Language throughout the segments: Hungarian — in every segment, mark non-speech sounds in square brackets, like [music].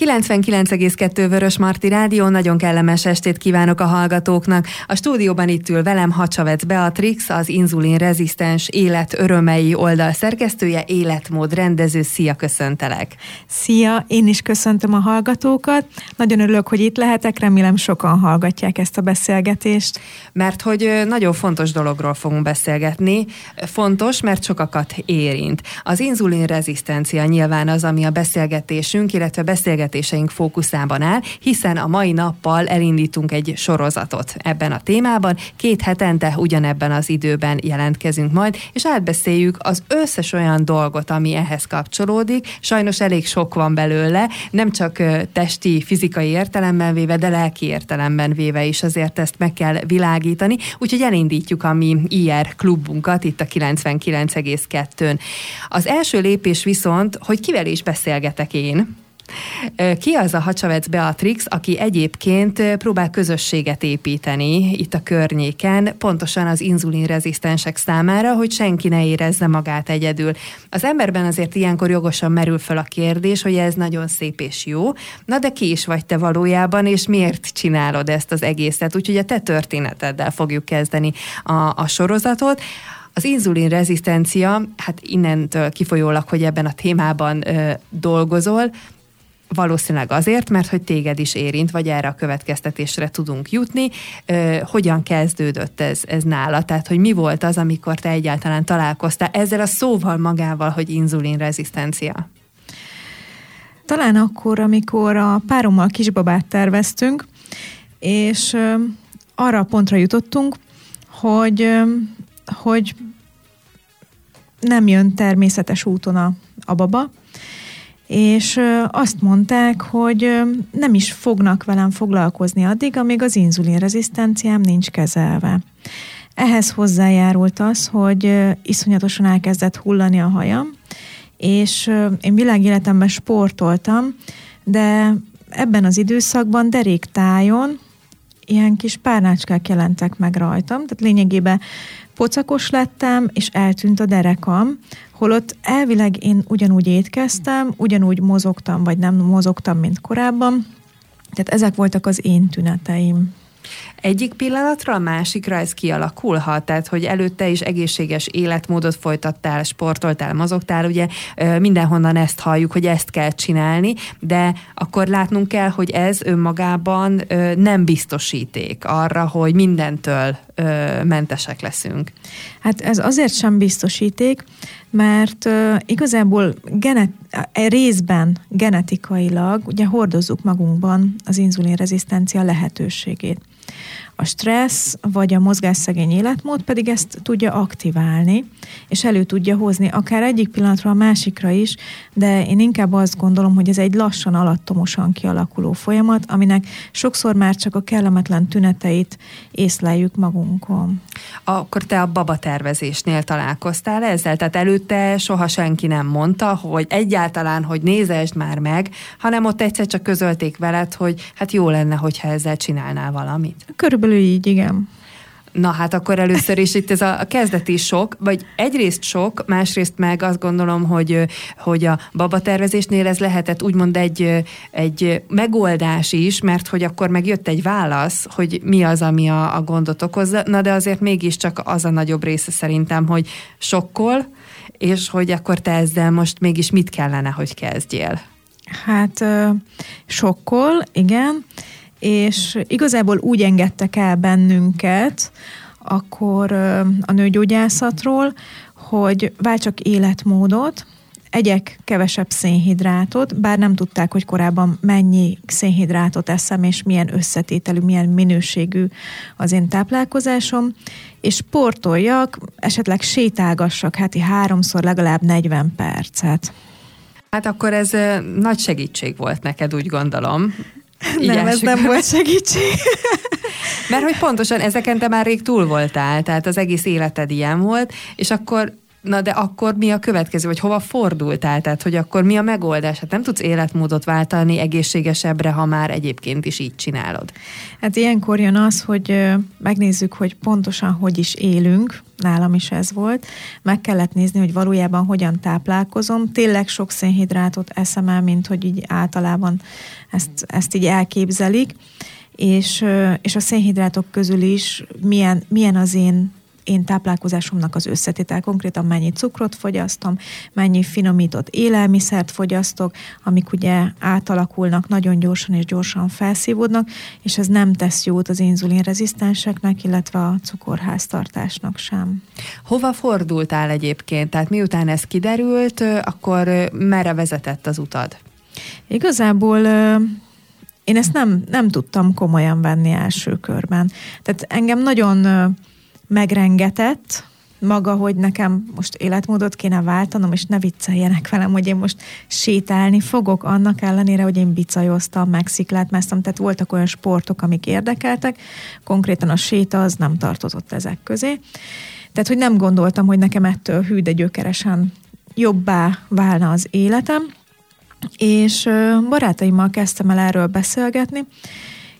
99,2 Vörös Marti Rádió, nagyon kellemes estét kívánok a hallgatóknak. A stúdióban itt ül velem Hacsavec Beatrix, az inzulin rezisztens élet örömei oldal szerkesztője, életmód rendező. Szia, köszöntelek! Szia, én is köszöntöm a hallgatókat. Nagyon örülök, hogy itt lehetek, remélem sokan hallgatják ezt a beszélgetést. Mert hogy nagyon fontos dologról fogunk beszélgetni. Fontos, mert sokakat érint. Az inzulin rezisztencia nyilván az, ami a beszélgetésünk, illetve beszélgetésünk beszélgetéseink fókuszában áll, hiszen a mai nappal elindítunk egy sorozatot ebben a témában. Két hetente ugyanebben az időben jelentkezünk majd, és átbeszéljük az összes olyan dolgot, ami ehhez kapcsolódik. Sajnos elég sok van belőle, nem csak testi, fizikai értelemben véve, de lelki értelemben véve is azért ezt meg kell világítani. Úgyhogy elindítjuk a mi IR klubunkat itt a 99,2-n. Az első lépés viszont, hogy kivel is beszélgetek én, ki az a Hacsavec Beatrix, aki egyébként próbál közösséget építeni itt a környéken, pontosan az inzulinrezisztensek számára, hogy senki ne érezze magát egyedül. Az emberben azért ilyenkor jogosan merül fel a kérdés, hogy ez nagyon szép és jó, na de ki is vagy te valójában, és miért csinálod ezt az egészet? Úgyhogy a te történeteddel fogjuk kezdeni a, a sorozatot. Az inzulin rezisztencia, hát innentől kifolyólag, hogy ebben a témában ö, dolgozol, Valószínűleg azért, mert hogy téged is érint, vagy erre a következtetésre tudunk jutni. hogyan kezdődött ez, ez nála? Tehát, hogy mi volt az, amikor te egyáltalán találkoztál ezzel a szóval magával, hogy inzulinrezisztencia? Talán akkor, amikor a párommal kisbabát terveztünk, és arra a pontra jutottunk, hogy, hogy nem jön természetes úton a, a baba, és azt mondták, hogy nem is fognak velem foglalkozni addig, amíg az inzulinrezisztenciám nincs kezelve. Ehhez hozzájárult az, hogy iszonyatosan elkezdett hullani a hajam, és én világéletemben sportoltam, de ebben az időszakban deréktájon ilyen kis párnácskák jelentek meg rajtam, tehát lényegében pocakos lettem, és eltűnt a derekam, holott elvileg én ugyanúgy étkeztem, ugyanúgy mozogtam, vagy nem mozogtam, mint korábban, tehát ezek voltak az én tüneteim. Egyik pillanatra a másikra ez kialakulhat, tehát hogy előtte is egészséges életmódot folytattál, sportoltál, mozogtál, ugye mindenhonnan ezt halljuk, hogy ezt kell csinálni, de akkor látnunk kell, hogy ez önmagában nem biztosíték arra, hogy mindentől mentesek leszünk. Hát ez azért sem biztosíték, mert uh, igazából genet, részben genetikailag ugye hordozzuk magunkban az inzulinrezisztencia lehetőségét. A stressz vagy a mozgásszegény életmód pedig ezt tudja aktiválni, és elő tudja hozni akár egyik pillanatra a másikra is, de én inkább azt gondolom, hogy ez egy lassan, alattomosan kialakuló folyamat, aminek sokszor már csak a kellemetlen tüneteit észleljük magunkon. Akkor te a baba tervezésnél találkoztál ezzel? Tehát előtte soha senki nem mondta, hogy egyáltalán, hogy nézesd már meg, hanem ott egyszer csak közölték veled, hogy hát jó lenne, hogyha ezzel csinálnál valamit. Körülbelül így, igen. Na hát akkor először is itt ez a kezdeti sok, vagy egyrészt sok, másrészt meg azt gondolom, hogy, hogy a babatervezésnél ez lehetett úgymond egy, egy megoldás is, mert hogy akkor meg jött egy válasz, hogy mi az, ami a, a gondot okozza, na de azért mégiscsak az a nagyobb része szerintem, hogy sokkol, és hogy akkor te ezzel most mégis mit kellene, hogy kezdjél? Hát sokkol, igen és igazából úgy engedtek el bennünket akkor a nőgyógyászatról, hogy váltsak életmódot, egyek kevesebb szénhidrátot, bár nem tudták, hogy korábban mennyi szénhidrátot eszem, és milyen összetételű, milyen minőségű az én táplálkozásom, és sportoljak, esetleg sétálgassak heti háromszor legalább 40 percet. Hát akkor ez nagy segítség volt neked, úgy gondolom. Nem, ez nem volt segítség. Mert hogy pontosan ezeken te már rég túl voltál, tehát az egész életed ilyen volt, és akkor Na de akkor mi a következő, vagy hova fordultál? Tehát, hogy akkor mi a megoldás? Hát nem tudsz életmódot váltani egészségesebbre, ha már egyébként is így csinálod. Hát ilyenkor jön az, hogy megnézzük, hogy pontosan hogy is élünk, nálam is ez volt. Meg kellett nézni, hogy valójában hogyan táplálkozom. Tényleg sok szénhidrátot eszem el, mint hogy így általában ezt, ezt így elképzelik. És, és a szénhidrátok közül is milyen, milyen az én én táplálkozásomnak az összetétel, konkrétan mennyi cukrot fogyasztom, mennyi finomított élelmiszert fogyasztok, amik ugye átalakulnak nagyon gyorsan és gyorsan felszívódnak, és ez nem tesz jót az inzulinrezisztenseknek, illetve a cukorháztartásnak sem. Hova fordultál egyébként? Tehát miután ez kiderült, akkor merre vezetett az utad? Igazából én ezt nem, nem tudtam komolyan venni első körben. Tehát engem nagyon megrengetett, maga, hogy nekem most életmódot kéne váltanom, és ne vicceljenek velem, hogy én most sétálni fogok, annak ellenére, hogy én bicajoztam, megsziklátmáztam, tehát voltak olyan sportok, amik érdekeltek, konkrétan a séta az nem tartozott ezek közé. Tehát, hogy nem gondoltam, hogy nekem ettől hű, de gyökeresen jobbá válna az életem, és barátaimmal kezdtem el erről beszélgetni,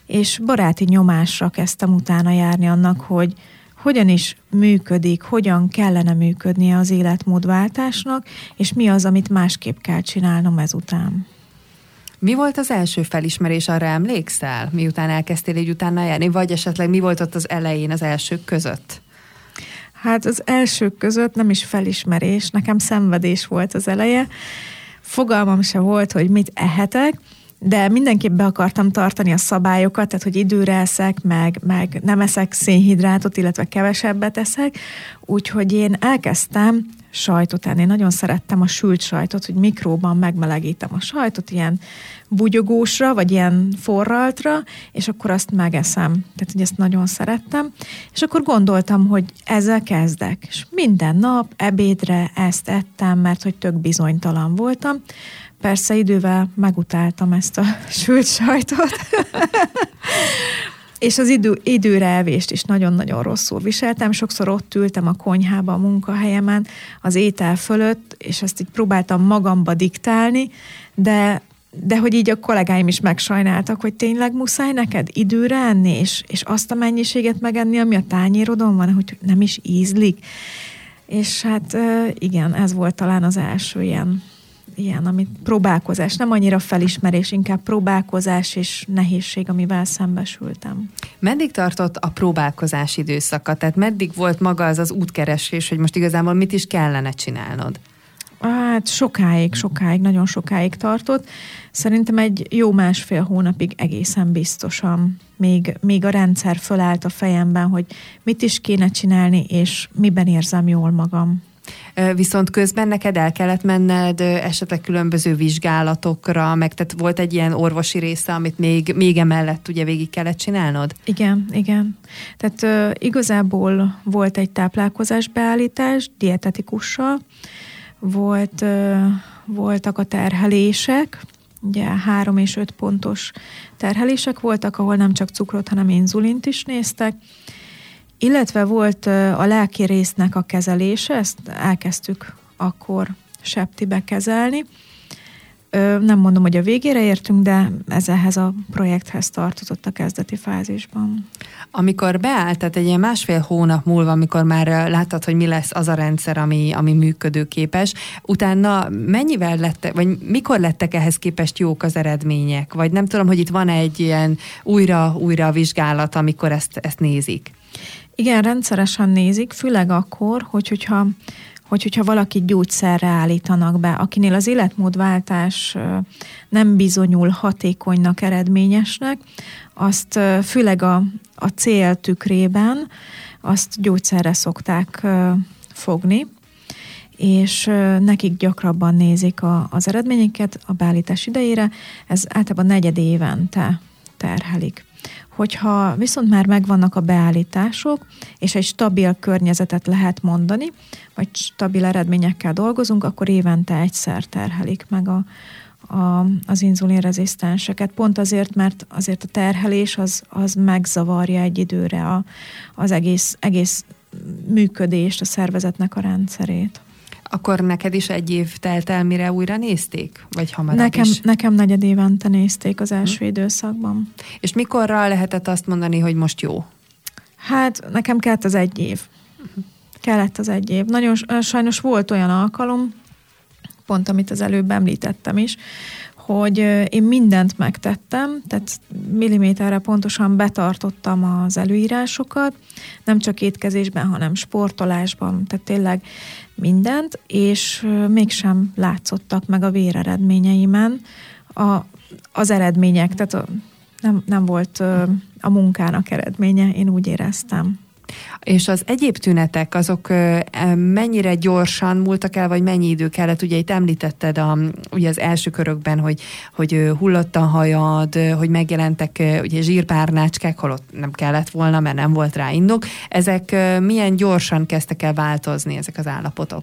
és baráti nyomásra kezdtem utána járni annak, hogy, hogyan is működik, hogyan kellene működnie az életmódváltásnak, és mi az, amit másképp kell csinálnom ezután. Mi volt az első felismerés, arra emlékszel, miután elkezdtél így utána járni, vagy esetleg mi volt ott az elején, az elsők között? Hát az elsők között nem is felismerés, nekem szenvedés volt az eleje. Fogalmam se volt, hogy mit ehetek, de mindenképp be akartam tartani a szabályokat, tehát hogy időre eszek, meg, meg nem eszek szénhidrátot, illetve kevesebbet eszek, úgyhogy én elkezdtem sajtot enni. Nagyon szerettem a sült sajtot, hogy mikróban megmelegítem a sajtot ilyen bugyogósra, vagy ilyen forraltra, és akkor azt megeszem. Tehát, hogy ezt nagyon szerettem. És akkor gondoltam, hogy ezzel kezdek. És minden nap ebédre ezt ettem, mert hogy tök bizonytalan voltam. Persze idővel megutáltam ezt a sült sajtot. és az idő, időre elvést is nagyon-nagyon rosszul viseltem. Sokszor ott ültem a konyhában, a munkahelyemen, az étel fölött, és ezt így próbáltam magamba diktálni, de de hogy így a kollégáim is megsajnáltak, hogy tényleg muszáj neked időre enni, és, és azt a mennyiséget megenni, ami a tányérodon van, hogy nem is ízlik. És hát igen, ez volt talán az első ilyen ilyen, amit próbálkozás, nem annyira felismerés, inkább próbálkozás és nehézség, amivel szembesültem. Meddig tartott a próbálkozás időszaka? Tehát meddig volt maga az az útkeresés, hogy most igazából mit is kellene csinálnod? Hát sokáig, sokáig, nagyon sokáig tartott. Szerintem egy jó másfél hónapig egészen biztosan még, még a rendszer fölállt a fejemben, hogy mit is kéne csinálni, és miben érzem jól magam. Viszont közben neked el kellett menned esetleg különböző vizsgálatokra, meg tehát volt egy ilyen orvosi része, amit még, még emellett ugye végig kellett csinálnod? Igen, igen. Tehát igazából volt egy táplálkozásbeállítás dietetikussal, volt, uh, voltak a terhelések, ugye három és öt pontos terhelések voltak, ahol nem csak cukrot, hanem inzulint is néztek, illetve volt a lelki résznek a kezelése, ezt elkezdtük akkor septibe kezelni. Nem mondom, hogy a végére értünk, de ez ehhez a projekthez tartozott a kezdeti fázisban. Amikor beállt, tehát egy ilyen másfél hónap múlva, amikor már láttad, hogy mi lesz az a rendszer, ami, ami működőképes, utána mennyivel lettek, vagy mikor lettek ehhez képest jók az eredmények? Vagy nem tudom, hogy itt van egy ilyen újra-újra vizsgálat, amikor ezt, ezt nézik? Igen, rendszeresen nézik, főleg akkor, hogy, hogyha, hogy, hogyha valaki gyógyszerre állítanak be, akinél az életmódváltás nem bizonyul hatékonynak, eredményesnek, azt főleg a, a cél tükrében azt gyógyszerre szokták fogni, és nekik gyakrabban nézik a, az eredményeket a beállítás idejére, ez általában negyed évente terhelik. Hogyha viszont már megvannak a beállítások, és egy stabil környezetet lehet mondani, vagy stabil eredményekkel dolgozunk, akkor évente egyszer terhelik meg a, a, az inzulinrezisztenseket. Pont azért, mert azért a terhelés az, az megzavarja egy időre a, az egész, egész működést, a szervezetnek a rendszerét. Akkor neked is egy év telt el, mire újra nézték? Vagy hamarabb nekem, is? Nekem negyed évente nézték az első hmm. időszakban. És mikorra lehetett azt mondani, hogy most jó? Hát nekem kellett az egy év. Uh-huh. Kellett az egy év. Nagyon sajnos volt olyan alkalom, pont amit az előbb említettem is, hogy én mindent megtettem, tehát milliméterre pontosan betartottam az előírásokat, nem csak étkezésben, hanem sportolásban, tehát tényleg mindent, és mégsem látszottak meg a véreredményeimen a, az eredmények, tehát a, nem, nem volt a munkának eredménye, én úgy éreztem. És az egyéb tünetek, azok mennyire gyorsan múltak el, vagy mennyi idő kellett? Ugye itt említetted a, ugye az első körökben, hogy, hogy hullott a hajad, hogy megjelentek ugye zsírpárnácskák, holott nem kellett volna, mert nem volt rá indok. Ezek milyen gyorsan kezdtek el változni, ezek az állapotok?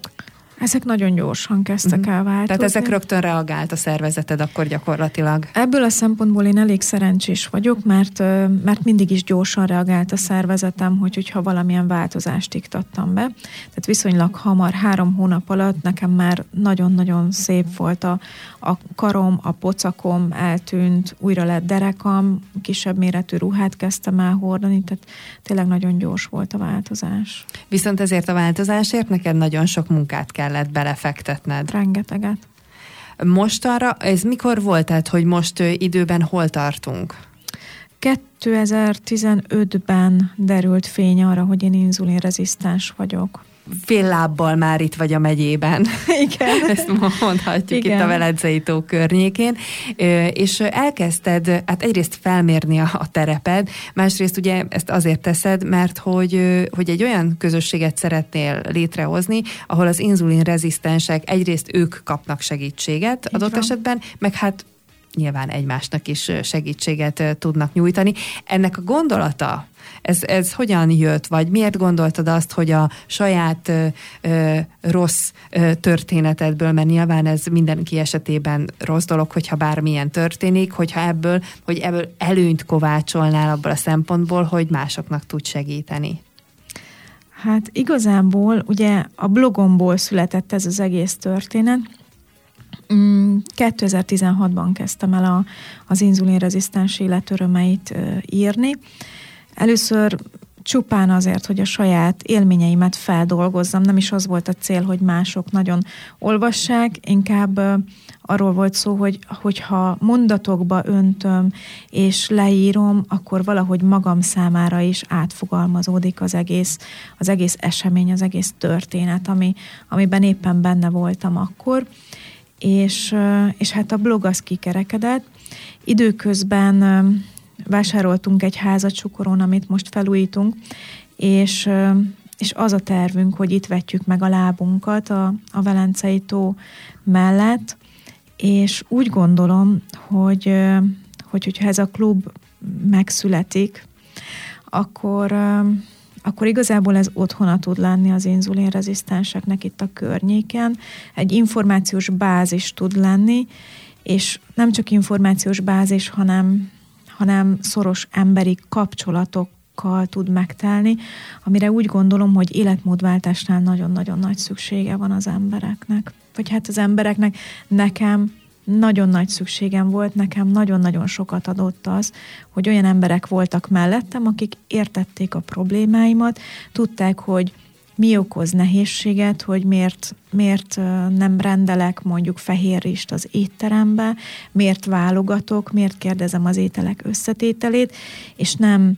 Ezek nagyon gyorsan kezdtek uh-huh. el változni. Tehát ezek rögtön reagált a szervezeted akkor gyakorlatilag? Ebből a szempontból én elég szerencsés vagyok, mert, mert mindig is gyorsan reagált a szervezetem, hogy, hogyha valamilyen változást iktattam be. Tehát viszonylag hamar, három hónap alatt nekem már nagyon-nagyon szép volt a, a karom, a pocakom eltűnt, újra lett derekam, kisebb méretű ruhát kezdtem el hordani, tehát tényleg nagyon gyors volt a változás. Viszont ezért a változásért neked nagyon sok munkát kellett belefektetned. Rengeteget. Most arra, ez mikor volt, tehát, hogy most időben hol tartunk? 2015-ben derült fény arra, hogy én inzulinrezisztens vagyok fél lábbal már itt vagy a megyében. [laughs] Igen. Ezt mondhatjuk Igen. itt a Veledzei tó környékén. És elkezdted, hát egyrészt felmérni a, a tereped, másrészt ugye ezt azért teszed, mert hogy, hogy egy olyan közösséget szeretnél létrehozni, ahol az inzulin rezisztensek egyrészt ők kapnak segítséget Így adott van. esetben, meg hát nyilván egymásnak is segítséget tudnak nyújtani. Ennek a gondolata, ez, ez hogyan jött, vagy miért gondoltad azt, hogy a saját ö, rossz ö, történetedből, mert nyilván ez mindenki esetében rossz dolog, hogyha bármilyen történik, hogyha ebből, hogy ebből előnyt kovácsolnál abból a szempontból, hogy másoknak tud segíteni? Hát igazából ugye a blogomból született ez az egész történet, 2016-ban mm, kezdtem el a, az inzulinrezisztens életörömeit írni. Először csupán azért, hogy a saját élményeimet feldolgozzam. Nem is az volt a cél, hogy mások nagyon olvassák, inkább arról volt szó, hogy hogyha mondatokba öntöm és leírom, akkor valahogy magam számára is átfogalmazódik az egész, az egész esemény, az egész történet, ami, amiben éppen benne voltam akkor és, és hát a blog az kikerekedett. Időközben vásároltunk egy házat Sukoron, amit most felújítunk, és, és az a tervünk, hogy itt vetjük meg a lábunkat a, a Velencei tó mellett, és úgy gondolom, hogy, hogy hogyha ez a klub megszületik, akkor akkor igazából ez otthona tud lenni az inzulinrezisztenseknek itt a környéken. Egy információs bázis tud lenni, és nem csak információs bázis, hanem, hanem szoros emberi kapcsolatok tud megtelni, amire úgy gondolom, hogy életmódváltásnál nagyon-nagyon nagy szüksége van az embereknek. Vagy hát az embereknek, nekem nagyon nagy szükségem volt, nekem nagyon-nagyon sokat adott az, hogy olyan emberek voltak mellettem, akik értették a problémáimat, tudták, hogy mi okoz nehézséget, hogy miért, miért nem rendelek mondjuk fehérrist az étterembe, miért válogatok, miért kérdezem az ételek összetételét, és nem,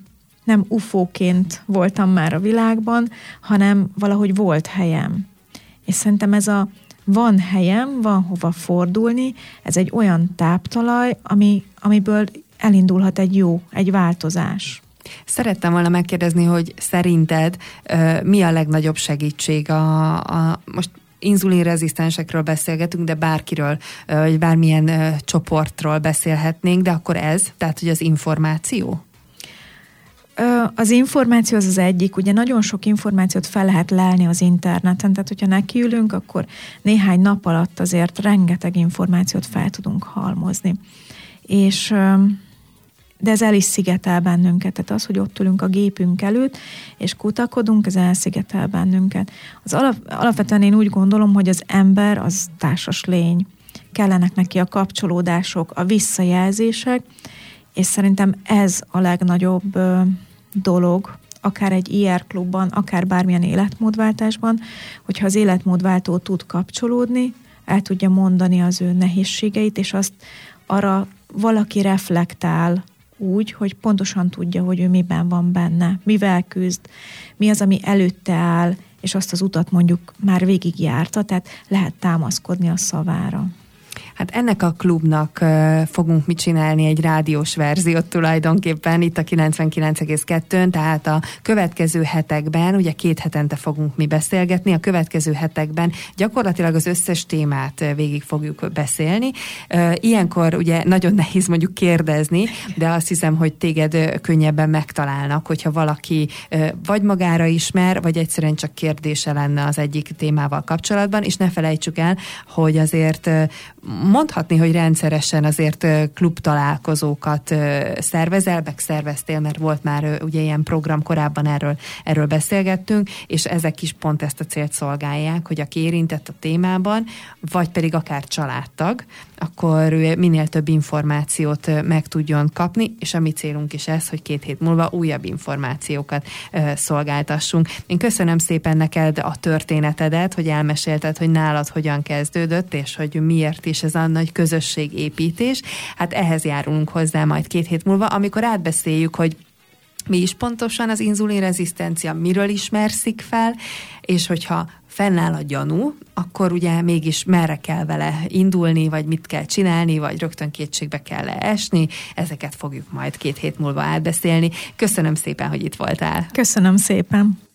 nem ufóként voltam már a világban, hanem valahogy volt helyem. És szerintem ez a van helyem, van hova fordulni, ez egy olyan táptalaj, ami, amiből elindulhat egy jó, egy változás. Szerettem volna megkérdezni, hogy szerinted mi a legnagyobb segítség a, a most inzulinrezisztensekről beszélgetünk, de bárkiről, vagy bármilyen csoportról beszélhetnénk, de akkor ez, tehát hogy az információ? Az információ az az egyik, ugye nagyon sok információt fel lehet lelni az interneten, tehát hogyha nekiülünk, akkor néhány nap alatt azért rengeteg információt fel tudunk halmozni. És de ez el is szigetel bennünket. Tehát az, hogy ott ülünk a gépünk előtt, és kutakodunk, ez elszigetel bennünket. Az alap, alapvetően én úgy gondolom, hogy az ember az társas lény. Kellenek neki a kapcsolódások, a visszajelzések, és szerintem ez a legnagyobb ö, dolog, akár egy IR klubban, akár bármilyen életmódváltásban, hogyha az életmódváltó tud kapcsolódni, el tudja mondani az ő nehézségeit, és azt arra valaki reflektál úgy, hogy pontosan tudja, hogy ő miben van benne, mivel küzd, mi az, ami előtte áll, és azt az utat mondjuk már végigjárta, tehát lehet támaszkodni a szavára. Hát ennek a klubnak fogunk mit csinálni egy rádiós verziót tulajdonképpen itt a 99,2-ön, tehát a következő hetekben, ugye két hetente fogunk mi beszélgetni, a következő hetekben gyakorlatilag az összes témát végig fogjuk beszélni. Ilyenkor ugye nagyon nehéz mondjuk kérdezni, de azt hiszem, hogy téged könnyebben megtalálnak, hogyha valaki vagy magára ismer, vagy egyszerűen csak kérdése lenne az egyik témával kapcsolatban, és ne felejtsük el, hogy azért mondhatni, hogy rendszeresen azért klub találkozókat szervezel, meg szerveztél, mert volt már ugye ilyen program, korábban erről, erről beszélgettünk, és ezek is pont ezt a célt szolgálják, hogy aki érintett a témában, vagy pedig akár családtag, akkor ő minél több információt meg tudjon kapni, és a mi célunk is ez, hogy két hét múlva újabb információkat szolgáltassunk. Én köszönöm szépen neked a történetedet, hogy elmesélted, hogy nálad hogyan kezdődött, és hogy miért is ez a nagy közösségépítés. Hát ehhez járulunk hozzá majd két hét múlva, amikor átbeszéljük, hogy mi is pontosan az inzulinrezisztencia, miről ismerszik fel, és hogyha fennáll a gyanú, akkor ugye mégis merre kell vele indulni, vagy mit kell csinálni, vagy rögtön kétségbe kell esni. Ezeket fogjuk majd két hét múlva átbeszélni. Köszönöm szépen, hogy itt voltál. Köszönöm szépen.